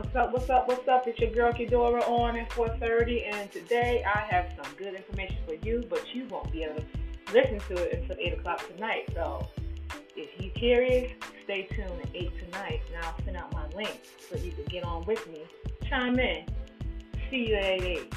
What's up? What's up? What's up? It's your girl Kidora on at 4:30, and today I have some good information for you, but you won't be able to listen to it until 8 o'clock tonight. So, if you're curious, stay tuned at 8 tonight, and I'll send out my link so you can get on with me. Chime in. See you at 8.